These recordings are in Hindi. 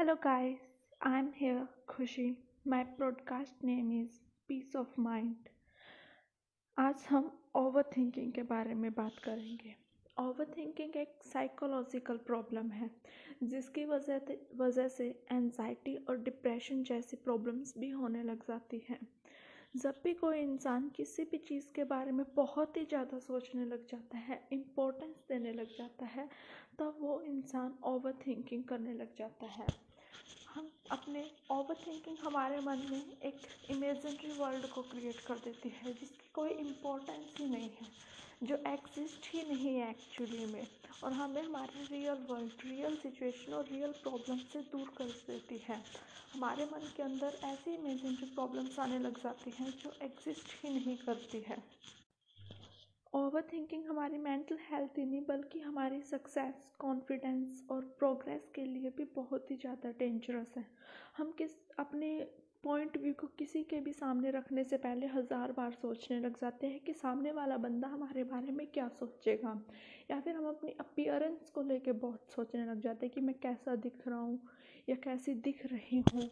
Hello guys, I'm here खुशी My broadcast name is Peace of Mind. आज हम ओवर थिंकिंग के बारे में बात करेंगे। ओवर थिंकिंग एक साइकोलॉजिकल प्रॉब्लम है जिसकी वजह वजह से एनजाइटी और डिप्रेशन जैसी प्रॉब्लम्स भी होने लग जाती हैं। जब भी कोई इंसान किसी भी चीज़ के बारे में बहुत ही ज़्यादा सोचने लग जाता है इम्पोर्टेंस देने लग जाता है तब वो इंसान ओवर थिंकिंग करने लग जाता है। हम अपने ओवर थिंकिंग हमारे मन में एक इमेजिनरी वर्ल्ड को क्रिएट कर देती है, जिसकी कोई इम्पोर्टेंस ही नहीं है, जो एग्जिस्ट ही नहीं है एक्चुअली में, और हमें हमारे रियल वर्ल्ड रियल सिचुएशन और रियल प्रॉब्लम से दूर कर देती है। हमारे मन के अंदर ऐसी इमेजिनरी प्रॉब्लम्स आने लग जाती हैं जो एग्जिस्ट ही नहीं करती है। ओवर थिंकिंग हमारी मेंटल हेल्थ ही नहीं, बल्कि हमारी सक्सेस कॉन्फिडेंस और प्रोग्रेस के लिए भी बहुत ही ज़्यादा डेंजरस है। हम किस, अपने पॉइंट व्यू को किसी के भी सामने रखने से पहले हज़ार बार सोचने लग जाते हैं कि सामने वाला बंदा हमारे बारे में क्या सोचेगा। या फिर हम अपनी अपीयरेंस को लेके बहुत सोचने लग जाते हैं कि मैं कैसा दिख रहा हूँ या कैसी दिख रही हूँ।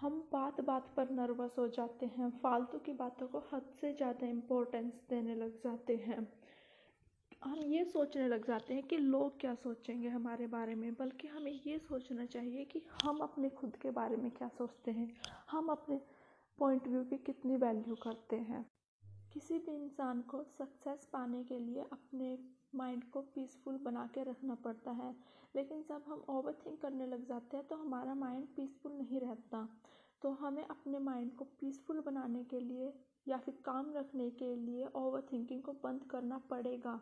हम बात बात पर नर्वस हो जाते हैं, फालतू की बातों को हद से ज़्यादा इम्पोर्टेंस देने लग जाते हैं। हम ये सोचने लग जाते हैं कि लोग क्या सोचेंगे हमारे बारे में, बल्कि हमें ये सोचना चाहिए कि हम अपने खुद के बारे में क्या सोचते हैं, हम अपने पॉइंट व्यू की कितनी वैल्यू करते हैं। किसी भी इंसान को सक्सेस पाने के लिए अपने माइंड को पीसफुल बना के रखना पड़ता है। लेकिन जब हम ओवर थिंक करने लग जाते हैं तो हमारा माइंड पीसफुल नहीं रहता। तो हमें अपने माइंड को पीसफुल बनाने के लिए या फिर काम रखने के लिए ओवर थिंकिंग को बंद करना पड़ेगा।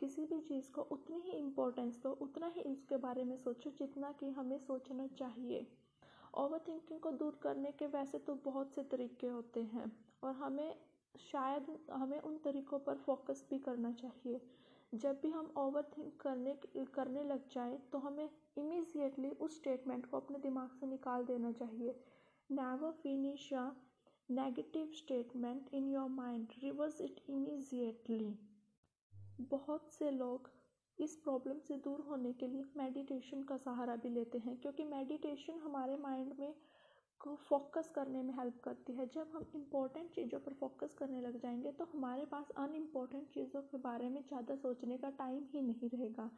किसी भी चीज़ को उतनी ही इम्पोर्टेंस दो, उतना ही उसके बारे में सोचो जितना कि हमें सोचना चाहिए। ओवर थिंकिंग को दूर करने के वैसे तो बहुत से तरीके होते हैं और हमें शायद हमें उन तरीक़ों पर फोकस भी करना चाहिए। जब भी हम ओवर थिंक करने करने लग जाए तो हमें इमीजिएटली उस स्टेटमेंट को अपने दिमाग से निकाल देना चाहिए। Never finish a negative statement in your mind reverse it immediately बहुत से लोग इस प्रॉब्लम से दूर होने के लिए मेडिटेशन का सहारा भी लेते हैं, क्योंकि मेडिटेशन हमारे माइंड में को फोकस करने में हेल्प करती है। जब हम इम्पोर्टेंट चीज़ों पर फोकस करने लग जाएँगे तो हमारे पास अनइम्पोर्टेंट चीज़ों के बारे में ज़्यादा सोचने का टाइम ही नहीं रहेगा।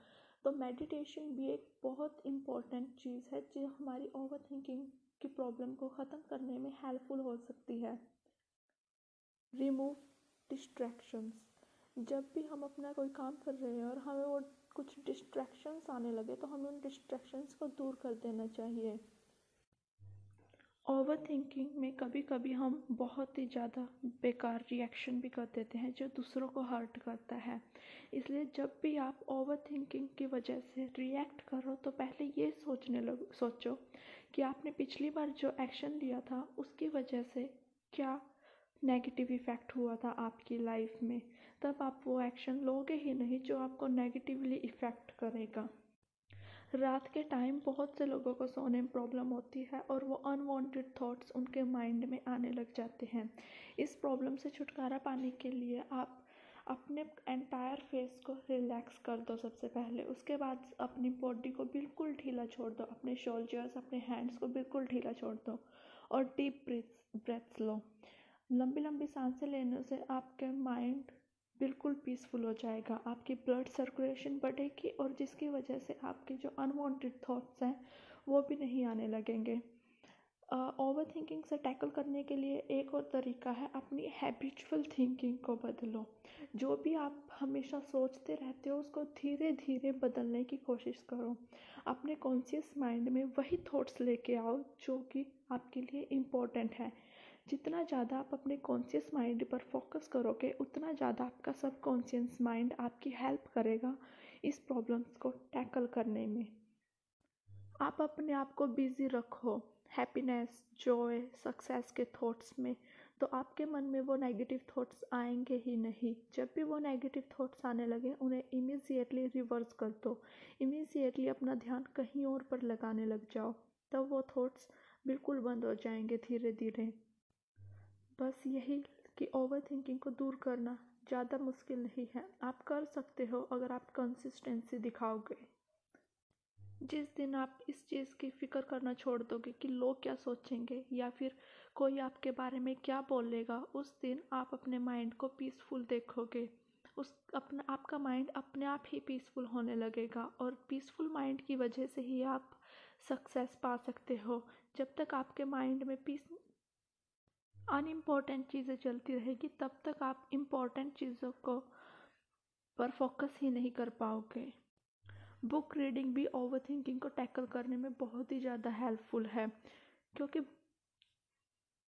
तो मेडिटेशन भी एक बहुत इम्पोर्टेंट चीज़ है, जो हमारी ओवर थिंकिंग की प्रॉब्लम को ख़त्म करने में हेल्पफुल हो सकती है। रिमूव डिस्ट्रैक्शंस जब भी हम अपना कोई काम कर रहे हैं और हमें वो कुछ डिस्ट्रैक्शंस आने लगे तो हमें उन डिस्ट्रैक्शंस को दूर कर देना चाहिए। ओवर थिंकिंग में कभी कभी हम बहुत ही ज़्यादा बेकार रिएक्शन भी कर देते हैं जो दूसरों को हर्ट करता है। इसलिए जब भी आप ओवर थिंकिंग की वजह से रिएक्ट करो तो पहले ये सोचने लगो, सोचो कि आपने पिछली बार जो एक्शन लिया था, उसकी वजह से क्या नेगेटिव इफ़ेक्ट हुआ था आपकी लाइफ में। तब आप वो एक्शन लोगे ही नहीं जो आपको नेगेटिवली इफ़ेक्ट करेगा। रात के टाइम बहुत से लोगों को सोने में प्रॉब्लम होती है और वो अनवांटेड थॉट्स उनके माइंड में आने लग जाते हैं। इस प्रॉब्लम से छुटकारा पाने के लिए आप अपने एंटायर फेस को रिलैक्स कर दो सबसे पहले। उसके बाद अपनी बॉडी को बिल्कुल ढीला छोड़ दो। अपने शोल्जर्स अपने हैंड्स को बिल्कुल ढीला छोड़ दो और डीप ब्रीथ ब्रेथ्स लो। लंबी लंबी साँसें लेने से आपके माइंड बिल्कुल पीसफुल हो जाएगा। आपकी ब्लड सर्कुलेशन बढ़ेगी और जिसकी वजह से आपके जो अनवांटेड थॉट्स हैं वो भी नहीं आने लगेंगे। ओवर uh, थिंकिंग से टैकल करने के लिए एक और तरीका है अपनी हैबिचुअल थिंकिंग को बदलो। जो भी आप हमेशा सोचते रहते हो उसको धीरे धीरे बदलने की कोशिश करो। अपने कॉन्शियस माइंड में वही थॉट्स लेके आओ जो कि आपके लिए इम्पोर्टेंट है। जितना ज़्यादा आप अपने कॉन्शियस माइंड पर फोकस करोगे, उतना ज़्यादा आपका सब कॉन्शियस माइंड आपकी हेल्प करेगा इस प्रॉब्लम्स को टैकल करने में। आप अपने आप को बिज़ी रखो हैप्पीनेस जॉय सक्सेस के थॉट्स में तो आपके मन में वो नेगेटिव थॉट्स आएँगे ही नहीं। जब भी वो नेगेटिव थॉट्स आने लगे, उन्हें इमीजिएटली रिवर्स कर दो। इमीजिएटली अपना ध्यान कहीं और पर लगाने लग जाओ, तब वो थॉट्स बिल्कुल बंद हो जाएँगे धीरे धीरे बस यही कि ओवर थिंकिंग को दूर करना ज़्यादा मुश्किल नहीं है। आप कर सकते हो अगर आप कंसिस्टेंसी दिखाओगे। जिस दिन आप इस चीज़ की फ़िक्र करना छोड़ दोगे कि लोग क्या सोचेंगे या फिर कोई आपके बारे में क्या बोलेगा, उस दिन आप अपने माइंड को पीसफुल देखोगे। उस अपना, आपका माइंड अपने आप ही पीसफुल होने लगेगा और पीसफुल माइंड की वजह से ही आप सक्सेस पा सकते हो। जब तक आपके माइंड में पीस अनइम्पॉर्टेंट चीज़ें चलती रहेगी, तब तक आप इंपॉर्टेंट चीज़ों को पर फोकस ही नहीं कर पाओगे। बुक रीडिंग भी ओवर थिंकिंग को टैकल करने में बहुत ही ज़्यादा हेल्पफुल है, क्योंकि